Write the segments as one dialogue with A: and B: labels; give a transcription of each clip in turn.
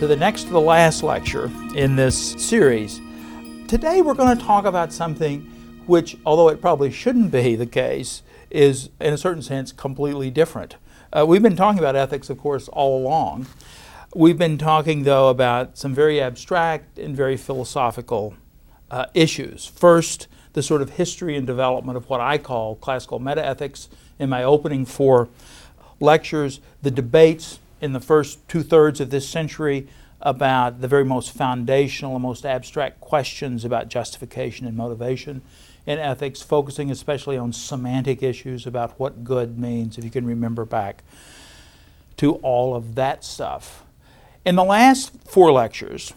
A: to the next to the last lecture in this series. Today we're going to talk about something which, although it probably shouldn't be the case, is in a certain sense completely different. Uh, we've been talking about ethics, of course, all along. We've been talking, though, about some very abstract and very philosophical uh, issues. First, the sort of history and development of what I call classical metaethics in my opening four lectures, the debates in the first two thirds of this century about the very most foundational and most abstract questions about justification and motivation in ethics, focusing especially on semantic issues about what good means, if you can remember back to all of that stuff. In the last four lectures,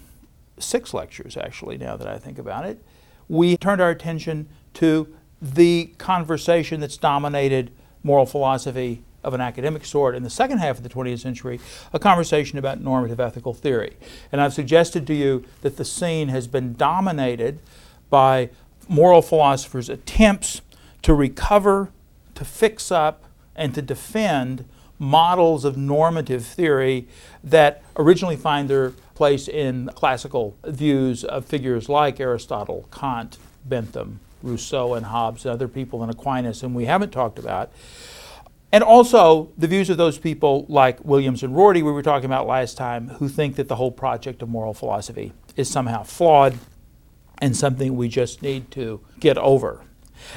A: six lectures actually, now that I think about it, we turned our attention to the conversation that's dominated moral philosophy of an academic sort in the second half of the 20th century, a conversation about normative ethical theory. And I've suggested to you that the scene has been dominated by moral philosophers' attempts to recover, to fix up, and to defend models of normative theory that originally find their place in classical views of figures like Aristotle, Kant, Bentham, Rousseau, and Hobbes, and other people, and Aquinas, whom we haven't talked about. And also the views of those people like Williams and Rorty, we were talking about last time, who think that the whole project of moral philosophy is somehow flawed and something we just need to get over.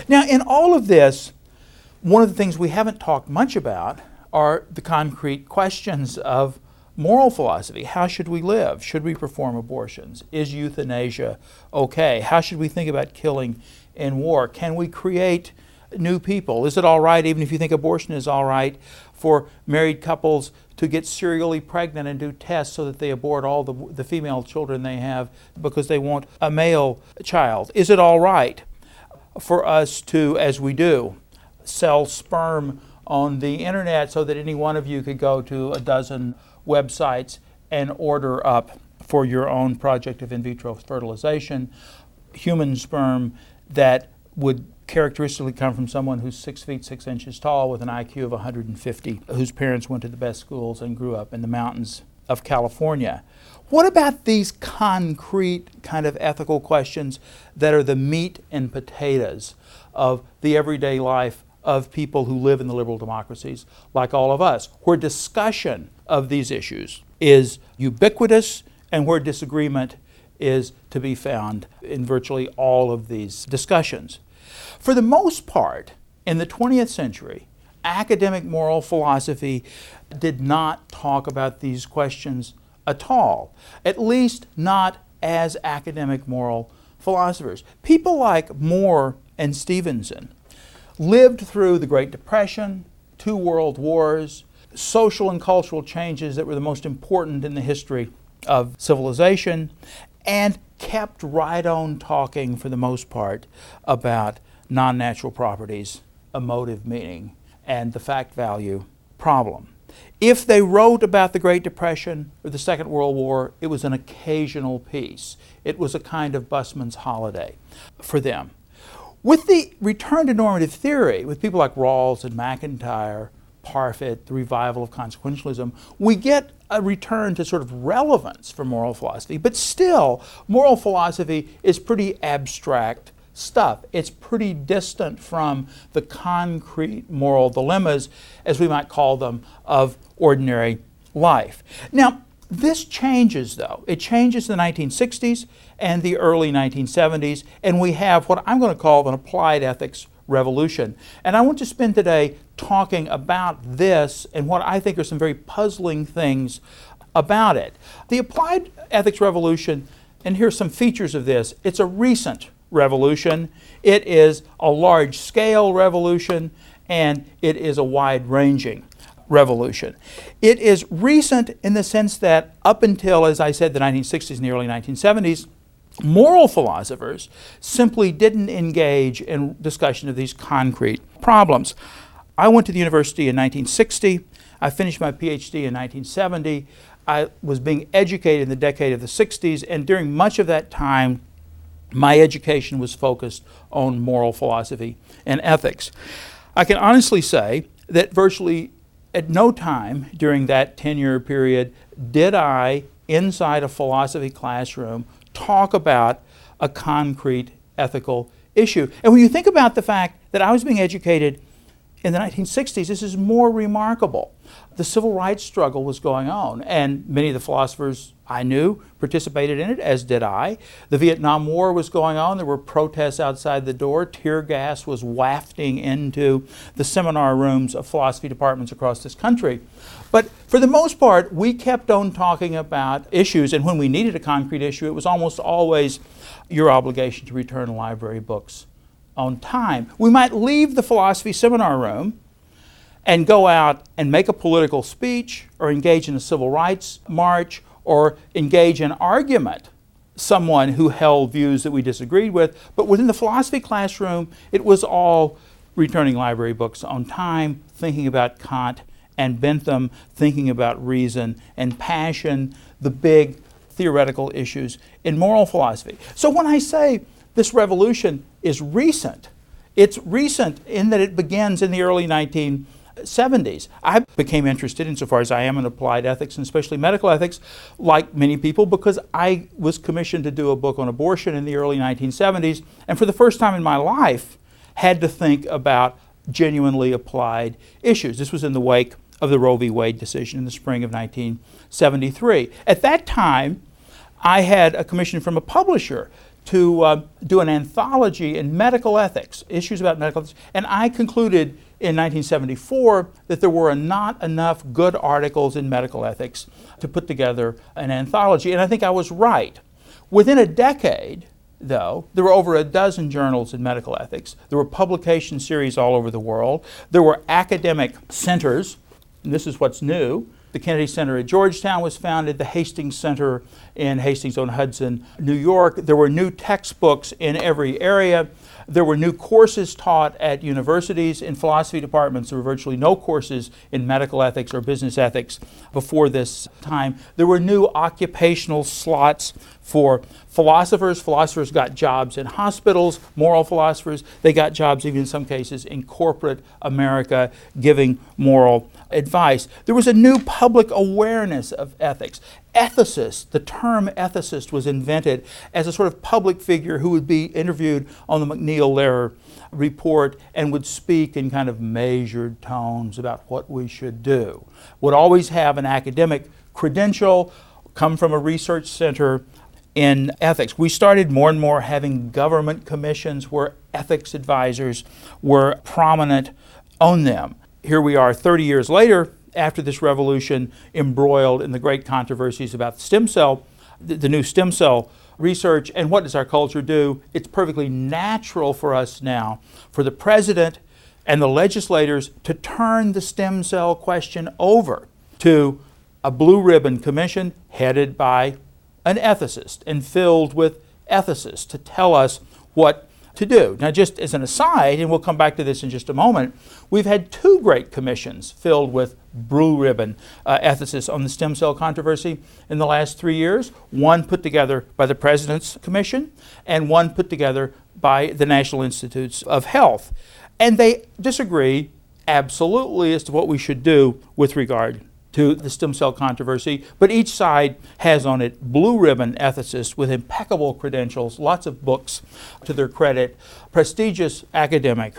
A: Now, in all of this, one of the things we haven't talked much about are the concrete questions of moral philosophy. How should we live? Should we perform abortions? Is euthanasia okay? How should we think about killing in war? Can we create new people? Is it all right, even if you think abortion is all right, for married couples to get serially pregnant and do tests so that they abort all the, the female children they have because they want a male child? Is it all right for us to, as we do, sell sperm on the internet so that any one of you could go to a dozen websites and order up for your own project of in vitro fertilization human sperm that would characteristically come from someone who's six feet six inches tall with an IQ of 150, whose parents went to the best schools and grew up in the mountains of California. What about these concrete kind of ethical questions that are the meat and potatoes of the everyday life of people who live in the liberal democracies like all of us, where discussion of these issues is ubiquitous and where disagreement is to be found in virtually all of these discussions? For the most part, in the 20th century, academic moral philosophy did not talk about these questions at all, at least not as academic moral philosophers. People like Moore and Stevenson lived through the Great Depression, two world wars, social and cultural changes that were the most important in the history of civilization, and kept right on talking for the most part about non natural properties, emotive meaning, and the fact value problem. If they wrote about the Great Depression or the Second World War, it was an occasional piece. It was a kind of busman's holiday for them. With the return to normative theory, with people like Rawls and MacIntyre, Parfit, the revival of consequentialism, we get a return to sort of relevance for moral philosophy. But still, moral philosophy is pretty abstract stuff. It's pretty distant from the concrete moral dilemmas, as we might call them, of ordinary life. Now, this changes, though. It changes in the 1960s and the early 1970s, and we have what I'm going to call an applied ethics revolution. And I want to spend today talking about this and what I think are some very puzzling things about it. The applied ethics revolution, and here's some features of this it's a recent revolution, it is a large scale revolution, and it is a wide ranging revolution. It is recent in the sense that up until, as I said, the 1960s and the early 1970s, Moral philosophers simply didn't engage in discussion of these concrete problems. I went to the university in 1960. I finished my PhD in 1970. I was being educated in the decade of the 60s, and during much of that time, my education was focused on moral philosophy and ethics. I can honestly say that virtually at no time during that 10 year period did I, inside a philosophy classroom, talk about a concrete ethical issue. And when you think about the fact that I was being educated in the 1960s, this is more remarkable. The civil rights struggle was going on, and many of the philosophers I knew participated in it, as did I. The Vietnam War was going on. There were protests outside the door. Tear gas was wafting into the seminar rooms of philosophy departments across this country. But for the most part, we kept on talking about issues, and when we needed a concrete issue, it was almost always your obligation to return library books on time. We might leave the philosophy seminar room and go out and make a political speech or engage in a civil rights march or engage in argument someone who held views that we disagreed with. But within the philosophy classroom, it was all returning library books on time, thinking about Kant and Bentham, thinking about reason and passion, the big theoretical issues in moral philosophy. So when I say this revolution is recent. It's recent in that it begins in the early 1970s. I became interested, insofar as I am in applied ethics and especially medical ethics, like many people, because I was commissioned to do a book on abortion in the early 1970s, and for the first time in my life, had to think about genuinely applied issues. This was in the wake of the Roe v. Wade decision in the spring of 1973. At that time, I had a commission from a publisher to uh, do an anthology in medical ethics, issues about medical ethics. And I concluded in 1974 that there were not enough good articles in medical ethics to put together an anthology. And I think I was right. Within a decade, though, there were over a dozen journals in medical ethics. There were publication series all over the world. There were academic centers, and this is what's new, the Kennedy Center at Georgetown was founded, the Hastings Center in Hastings on Hudson, New York. There were new textbooks in every area. There were new courses taught at universities in philosophy departments. There were virtually no courses in medical ethics or business ethics before this time. There were new occupational slots for philosophers. Philosophers got jobs in hospitals, moral philosophers. They got jobs, even in some cases, in corporate America, giving moral advice. There was a new public awareness of ethics. Ethicist, the term ethicist was invented as a sort of public figure who would be interviewed on the MacNeil Lehrer report and would speak in kind of measured tones about what we should do. Would always have an academic credential, come from a research center in ethics. We started more and more having government commissions where ethics advisors were prominent on them here we are 30 years later after this revolution, embroiled in the great controversies about the stem cell, the, the new stem cell research. And what does our culture do? It's perfectly natural for us now for the president and the legislators to turn the stem cell question over to a blue ribbon commission headed by an ethicist and filled with ethicists to tell us what to do. Now, just as an aside, and we'll come back to this in just a moment, we've had two great commissions filled with blue ribbon uh, ethicists on the stem cell controversy in the last three years. One put together by the President's Commission, and one put together by the National Institutes of Health. And they disagree absolutely as to what we should do with regard to the stem cell controversy, but each side has on it blue ribbon ethicists with impeccable credentials, lots of books to their credit, prestigious academic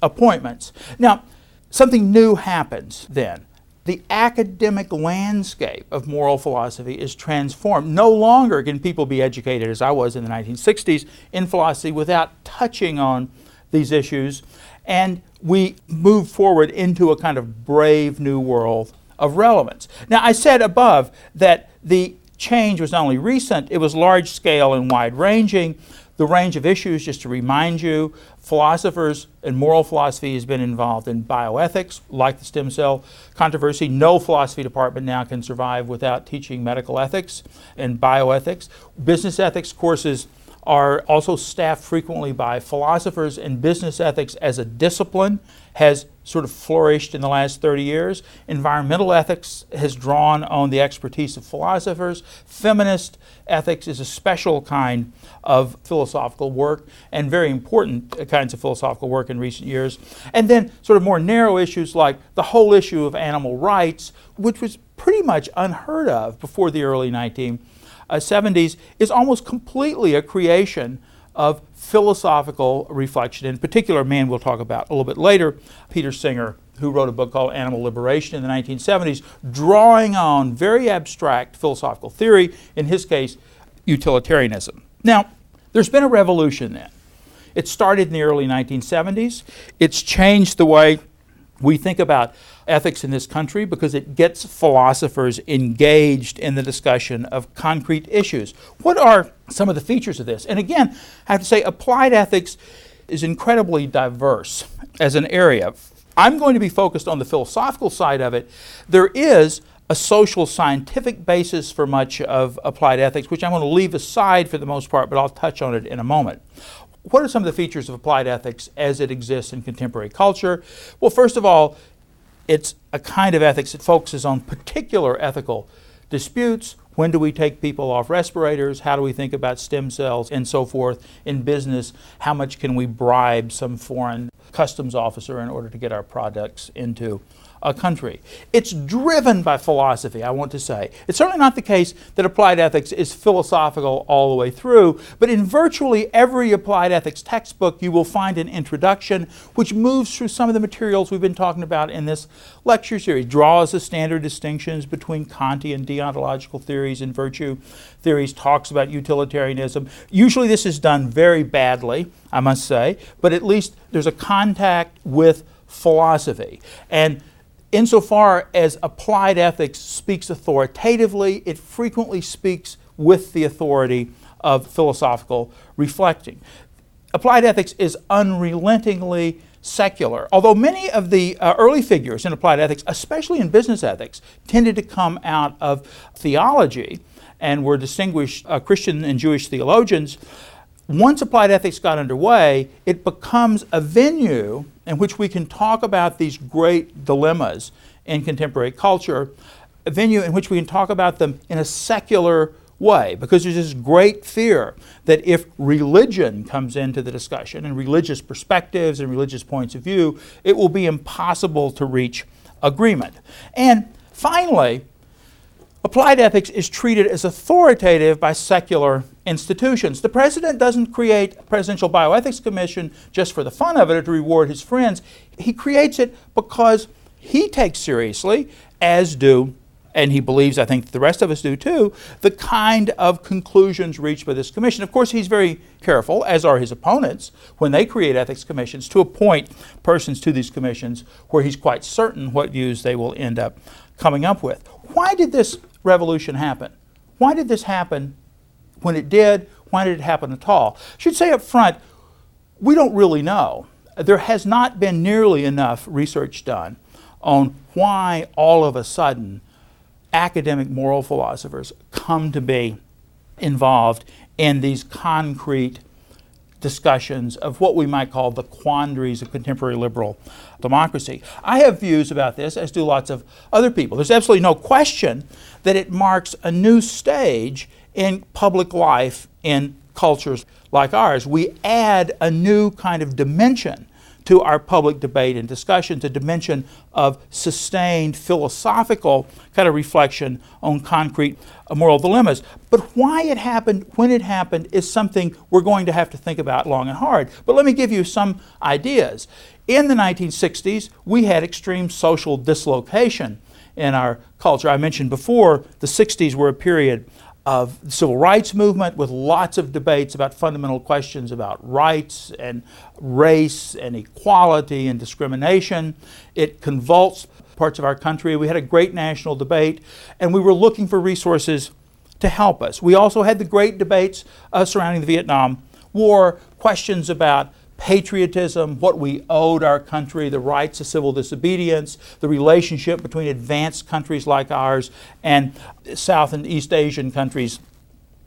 A: appointments. Now, something new happens then. The academic landscape of moral philosophy is transformed. No longer can people be educated, as I was in the 1960s, in philosophy without touching on these issues. And we move forward into a kind of brave new world of relevance. Now, I said above that the change was not only recent, it was large scale and wide ranging. the range of issues, just to remind you, philosophers and moral philosophy has been involved in bioethics, like the stem cell controversy. No philosophy department now can survive without teaching medical ethics and bioethics. Business ethics courses are also staffed frequently by philosophers, and business ethics as a discipline has sort of flourished in the last 30 years. Environmental ethics has drawn on the expertise of philosophers. Feminist ethics is a special kind of philosophical work and very important kinds of philosophical work in recent years. And then, sort of more narrow issues like the whole issue of animal rights, which was pretty much unheard of before the early 19 uh, 70s is almost completely a creation of philosophical reflection. In particular, a man we'll talk about a little bit later, Peter Singer, who wrote a book called Animal Liberation in the 1970s, drawing on very abstract philosophical theory, in his case, utilitarianism. Now, there's been a revolution then. It started in the early 1970s. It's changed the way we think about ethics in this country because it gets philosophers engaged in the discussion of concrete issues. What are some of the features of this? And again, I have to say, applied ethics is incredibly diverse as an area. I'm going to be focused on the philosophical side of it. There is a social scientific basis for much of applied ethics, which I'm going to leave aside for the most part, but I'll touch on it in a moment. What are some of the features of applied ethics as it exists in contemporary culture? Well, first of all, it's a kind of ethics that focuses on particular ethical disputes. When do we take people off respirators? How do we think about stem cells and so forth? In business, how much can we bribe some foreign customs officer in order to get our products into a country. It's driven by philosophy, I want to say. It's certainly not the case that applied ethics is philosophical all the way through, but in virtually every applied ethics textbook, you will find an introduction which moves through some of the materials we've been talking about in this lecture series, draws the standard distinctions between Kantian deontological theories and virtue theories, talks about utilitarianism. Usually, this is done very badly, I must say, but at least there's a contact with philosophy. And Insofar as applied ethics speaks authoritatively, it frequently speaks with the authority of philosophical reflecting. Applied ethics is unrelentingly secular. Although many of the uh, early figures in applied ethics, especially in business ethics, tended to come out of theology and were distinguished uh, Christian and Jewish theologians, once applied ethics got underway, it becomes a venue in which we can talk about these great dilemmas in contemporary culture, a venue in which we can talk about them in a secular way, because there's this great fear that if religion comes into the discussion and religious perspectives and religious points of view, it will be impossible to reach agreement. And finally, Applied ethics is treated as authoritative by secular institutions. The president doesn't create a presidential bioethics commission just for the fun of it or to reward his friends. He creates it because he takes seriously, as do, and he believes, I think the rest of us do too, the kind of conclusions reached by this commission. Of course, he's very careful, as are his opponents, when they create ethics commissions, to appoint persons to these commissions where he's quite certain what views they will end up coming up with. Why did this revolution happen? Why did this happen when it did? Why did it happen at all? I should say up front, we don't really know. There has not been nearly enough research done on why all of a sudden academic moral philosophers come to be involved in these concrete discussions of what we might call the quandaries of contemporary liberal democracy. I have views about this, as do lots of other people. There's absolutely no question that it marks a new stage in public life in cultures like ours. We add a new kind of dimension to our public debate and discussions, a dimension of sustained philosophical kind of reflection on concrete moral dilemmas. But why it happened, when it happened, is something we're going to have to think about long and hard. But let me give you some ideas. In the 1960s, we had extreme social dislocation in our culture. I mentioned before the 60s were a period of the civil rights movement with lots of debates about fundamental questions about rights and race and equality and discrimination. It convulsed parts of our country. We had a great national debate, and we were looking for resources to help us. We also had the great debates uh, surrounding the Vietnam war, questions about patriotism, what we owed our country, the rights of civil disobedience, the relationship between advanced countries like ours and South and East Asian countries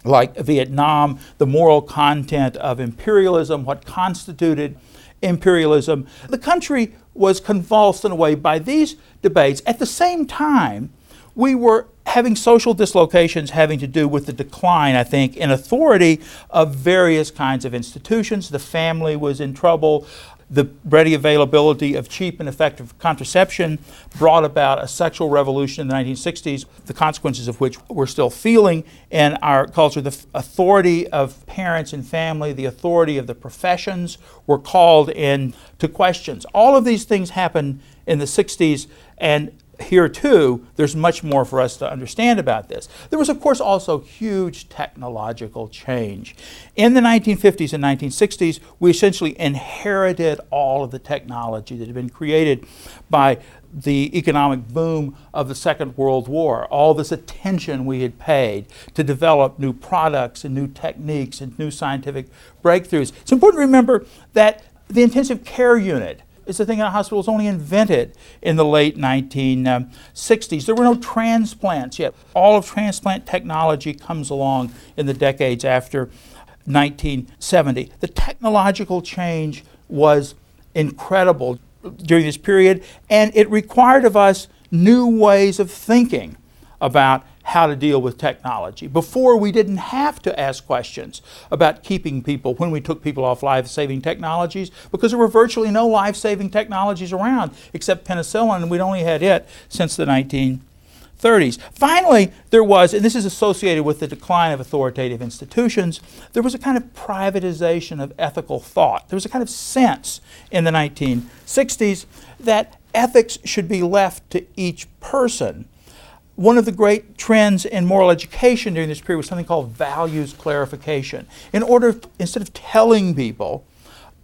A: like Vietnam, the moral content of imperialism, what constituted imperialism. The country was convulsed in a way by these debates. At the same time, we were having social dislocations having to do with the decline, I think, in authority of various kinds of institutions. The family was in trouble. The ready availability of cheap and effective contraception brought about a sexual revolution in the 1960s, the consequences of which we're still feeling in our culture. The authority of parents and family, the authority of the professions were called into questions. All of these things happened in the 60s, and here too, there's much more for us to understand about this. There was, of course, also huge technological change. In the 1950s and 1960s, we essentially inherited all of the technology that had been created by the economic boom of the Second World War, all this attention we had paid to develop new products and new techniques and new scientific breakthroughs. It's important to remember that the intensive care unit is a thing in hospitals only invented in the late 1960s. There were no transplants yet. All of transplant technology comes along in the decades after 1970. The technological change was incredible during this period, and it required of us new ways of thinking about how to deal with technology. Before, we didn't have to ask questions about keeping people when we took people off life saving technologies because there were virtually no life saving technologies around except penicillin, and we'd only had it since the 1930s. Finally, there was, and this is associated with the decline of authoritative institutions, there was a kind of privatization of ethical thought. There was a kind of sense in the 1960s that ethics should be left to each person one of the great trends in moral education during this period was something called values clarification. In order, instead of telling people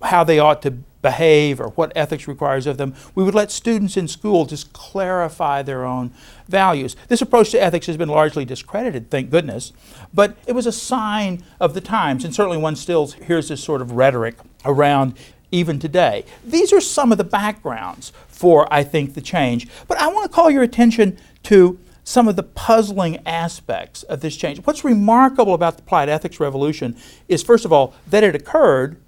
A: how they ought to behave or what ethics requires of them, we would let students in school just clarify their own values. This approach to ethics has been largely discredited, thank goodness, but it was a sign of the times, and certainly one still hears this sort of rhetoric around even today. These are some of the backgrounds for, I think, the change. But I want to call your attention to some of the puzzling aspects of this change. What's remarkable about the applied ethics revolution is, first of all, that it occurred,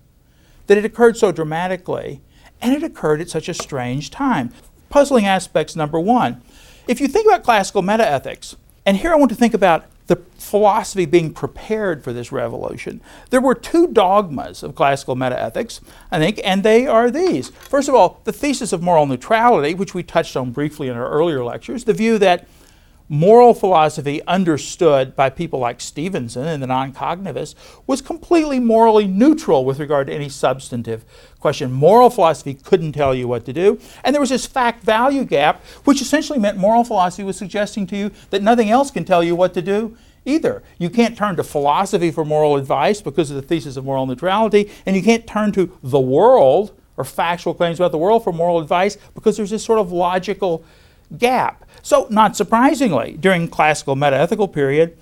A: that it occurred so dramatically, and it occurred at such a strange time. Puzzling aspects number one. If you think about classical metaethics, and here I want to think about the philosophy being prepared for this revolution. There were two dogmas of classical metaethics, I think, and they are these. First of all, the thesis of moral neutrality, which we touched on briefly in our earlier lectures, the view that moral philosophy understood by people like Stevenson and the non-cognitivists was completely morally neutral with regard to any substantive question. Moral philosophy couldn't tell you what to do. And there was this fact value gap, which essentially meant moral philosophy was suggesting to you that nothing else can tell you what to do either. You can't turn to philosophy for moral advice because of the thesis of moral neutrality, and you can't turn to the world or factual claims about the world for moral advice because there's this sort of logical gap. So, not surprisingly, during classical metaethical period,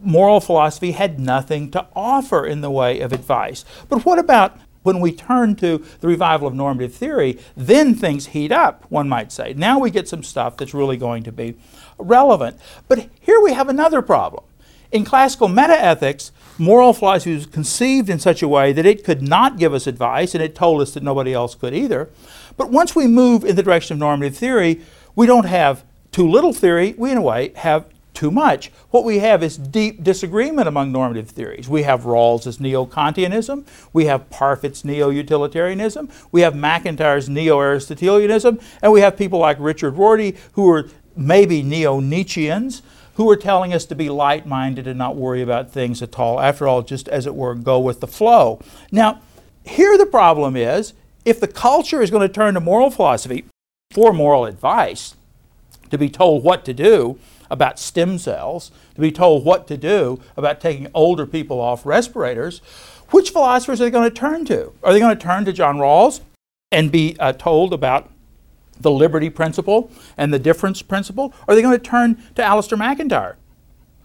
A: moral philosophy had nothing to offer in the way of advice. But what about when we turn to the revival of normative theory, then things heat up, one might say. Now we get some stuff that's really going to be relevant. But here we have another problem. In classical metaethics, moral philosophy was conceived in such a way that it could not give us advice, and it told us that nobody else could either. But once we move in the direction of normative theory, we don't have too little theory, we in a way have too much. What we have is deep disagreement among normative theories. We have Rawls's neo-Kantianism, we have Parfit's neo-utilitarianism, we have MacIntyre's neo-Aristotelianism, and we have people like Richard Rorty who are maybe neo-Nietzscheans who are telling us to be light-minded and not worry about things at all. After all, just as it were, go with the flow. Now, here the problem is, if the culture is going to turn to moral philosophy, for moral advice, to be told what to do about stem cells, to be told what to do about taking older people off respirators, which philosophers are they going to turn to? Are they going to turn to John Rawls and be uh, told about the liberty principle and the difference principle? Or are they going to turn to Alasdair MacIntyre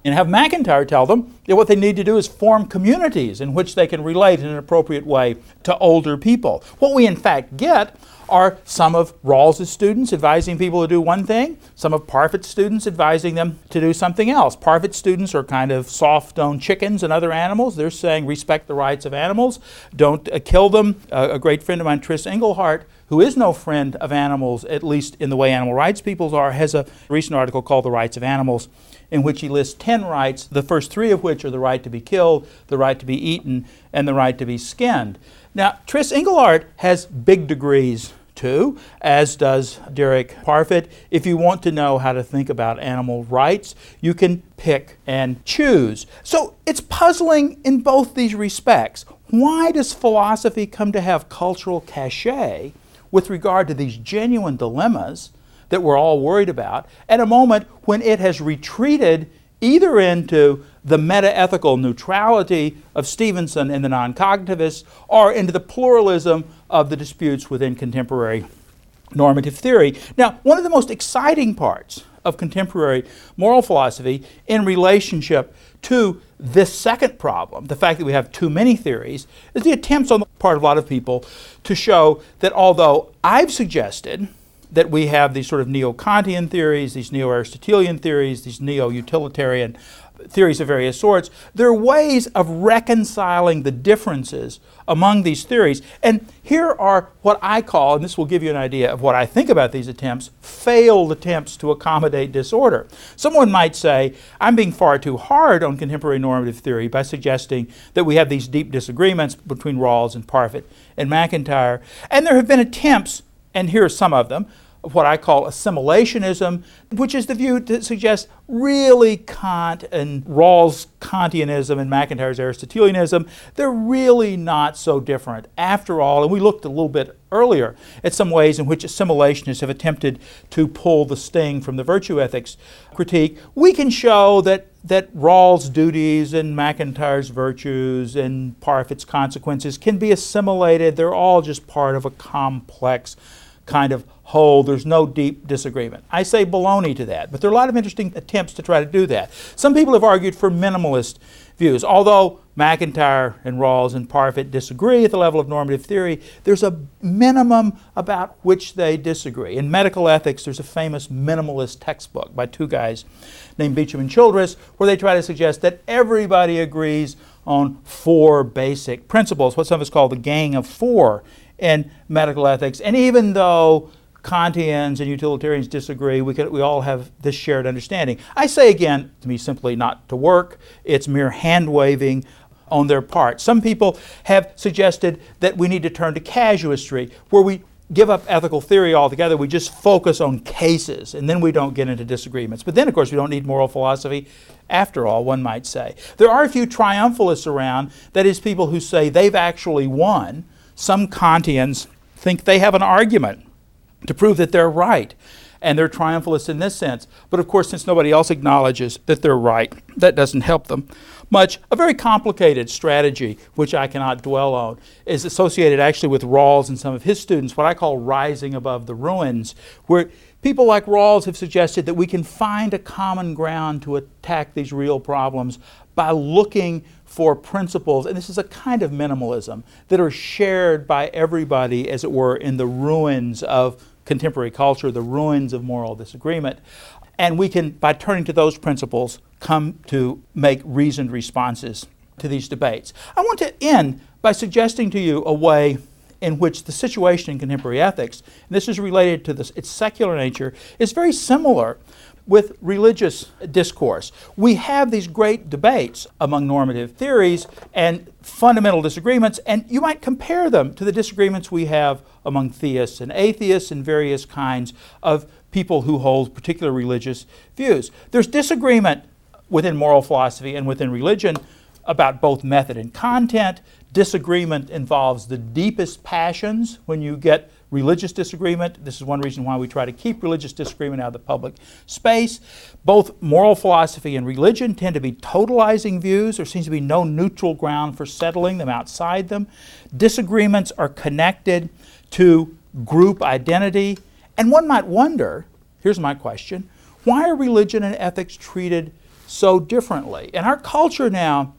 A: and have MacIntyre tell them that what they need to do is form communities in which they can relate in an appropriate way to older people. What we in fact get are some of Rawls's students advising people to do one thing, some of Parfit's students advising them to do something else. Parfit's students are kind of soft on chickens and other animals. They're saying respect the rights of animals, don't uh, kill them. Uh, a great friend of mine, Tris Engelhardt, who is no friend of animals, at least in the way animal rights peoples are, has a recent article called The Rights of Animals in which he lists 10 rights, the first three of which are the right to be killed, the right to be eaten, and the right to be skinned. Now, Tris Engelhardt has big degrees too, as does Derek Parfit. If you want to know how to think about animal rights, you can pick and choose. So it's puzzling in both these respects. Why does philosophy come to have cultural cachet with regard to these genuine dilemmas that we're all worried about at a moment when it has retreated either into the meta-ethical neutrality of Stevenson and the non-cognitivists or into the pluralism of the disputes within contemporary normative theory. Now, one of the most exciting parts of contemporary moral philosophy in relationship to this second problem, the fact that we have too many theories, is the attempts on the part of a lot of people to show that although I've suggested that we have these sort of neo Kantian theories, these neo Aristotelian theories, these neo utilitarian theories of various sorts. There are ways of reconciling the differences among these theories. And here are what I call, and this will give you an idea of what I think about these attempts, failed attempts to accommodate disorder. Someone might say, I'm being far too hard on contemporary normative theory by suggesting that we have these deep disagreements between Rawls and Parfit and MacIntyre. And there have been attempts, and here are some of them, what I call assimilationism, which is the view that suggests really Kant and Rawls' Kantianism and MacIntyre's Aristotelianism, they're really not so different after all. And we looked a little bit earlier at some ways in which assimilationists have attempted to pull the sting from the virtue ethics critique. We can show that that Rawls' duties and MacIntyre's virtues and Parfit's consequences can be assimilated. They're all just part of a complex kind of whole. There's no deep disagreement. I say baloney to that, but there are a lot of interesting attempts to try to do that. Some people have argued for minimalist views. Although MacIntyre and Rawls and Parfit disagree at the level of normative theory, there's a minimum about which they disagree. In medical ethics, there's a famous minimalist textbook by two guys named Beauchamp and Childress, where they try to suggest that everybody agrees on four basic principles, what some of us call the gang of four in medical ethics. And even though Kantians and utilitarians disagree, we, we all have this shared understanding. I say again, to me, simply not to work. It's mere hand waving on their part. Some people have suggested that we need to turn to casuistry, where we give up ethical theory altogether. We just focus on cases, and then we don't get into disagreements. But then, of course, we don't need moral philosophy after all, one might say. There are a few triumphalists around, that is, people who say they've actually won some Kantians think they have an argument to prove that they're right. And they're triumphalists in this sense. But of course, since nobody else acknowledges that they're right, that doesn't help them much. A very complicated strategy, which I cannot dwell on, is associated actually with Rawls and some of his students, what I call rising above the ruins, where people like Rawls have suggested that we can find a common ground to attack these real problems by looking for principles, and this is a kind of minimalism, that are shared by everybody, as it were, in the ruins of contemporary culture, the ruins of moral disagreement. And we can, by turning to those principles, come to make reasoned responses to these debates. I want to end by suggesting to you a way in which the situation in contemporary ethics, and this is related to this, its secular nature, is very similar with religious discourse. We have these great debates among normative theories and fundamental disagreements, and you might compare them to the disagreements we have among theists and atheists and various kinds of people who hold particular religious views. There's disagreement within moral philosophy and within religion about both method and content. Disagreement involves the deepest passions when you get religious disagreement. This is one reason why we try to keep religious disagreement out of the public space. Both moral philosophy and religion tend to be totalizing views. There seems to be no neutral ground for settling them outside them. Disagreements are connected to group identity. And one might wonder here's my question why are religion and ethics treated so differently. In our culture now,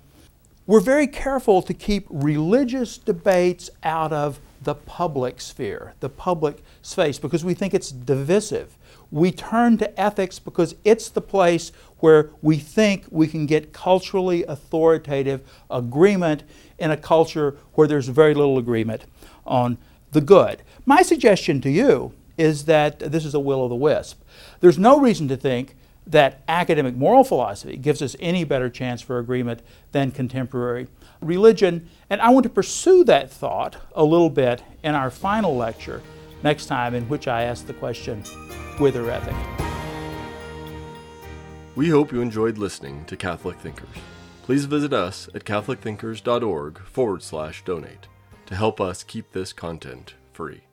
A: we're very careful to keep religious debates out of the public sphere, the public space, because we think it's divisive. We turn to ethics because it's the place where we think we can get culturally authoritative agreement in a culture where there's very little agreement on the good. My suggestion to you is that this is a will o' the wisp. There's no reason to think that academic moral philosophy gives us any better chance for agreement than contemporary religion. And I want to pursue that thought a little bit in our final lecture next time, in which I ask the question whither ethic?
B: We hope you enjoyed listening to Catholic Thinkers. Please visit us at catholicthinkers.org forward slash donate to help us keep this content free.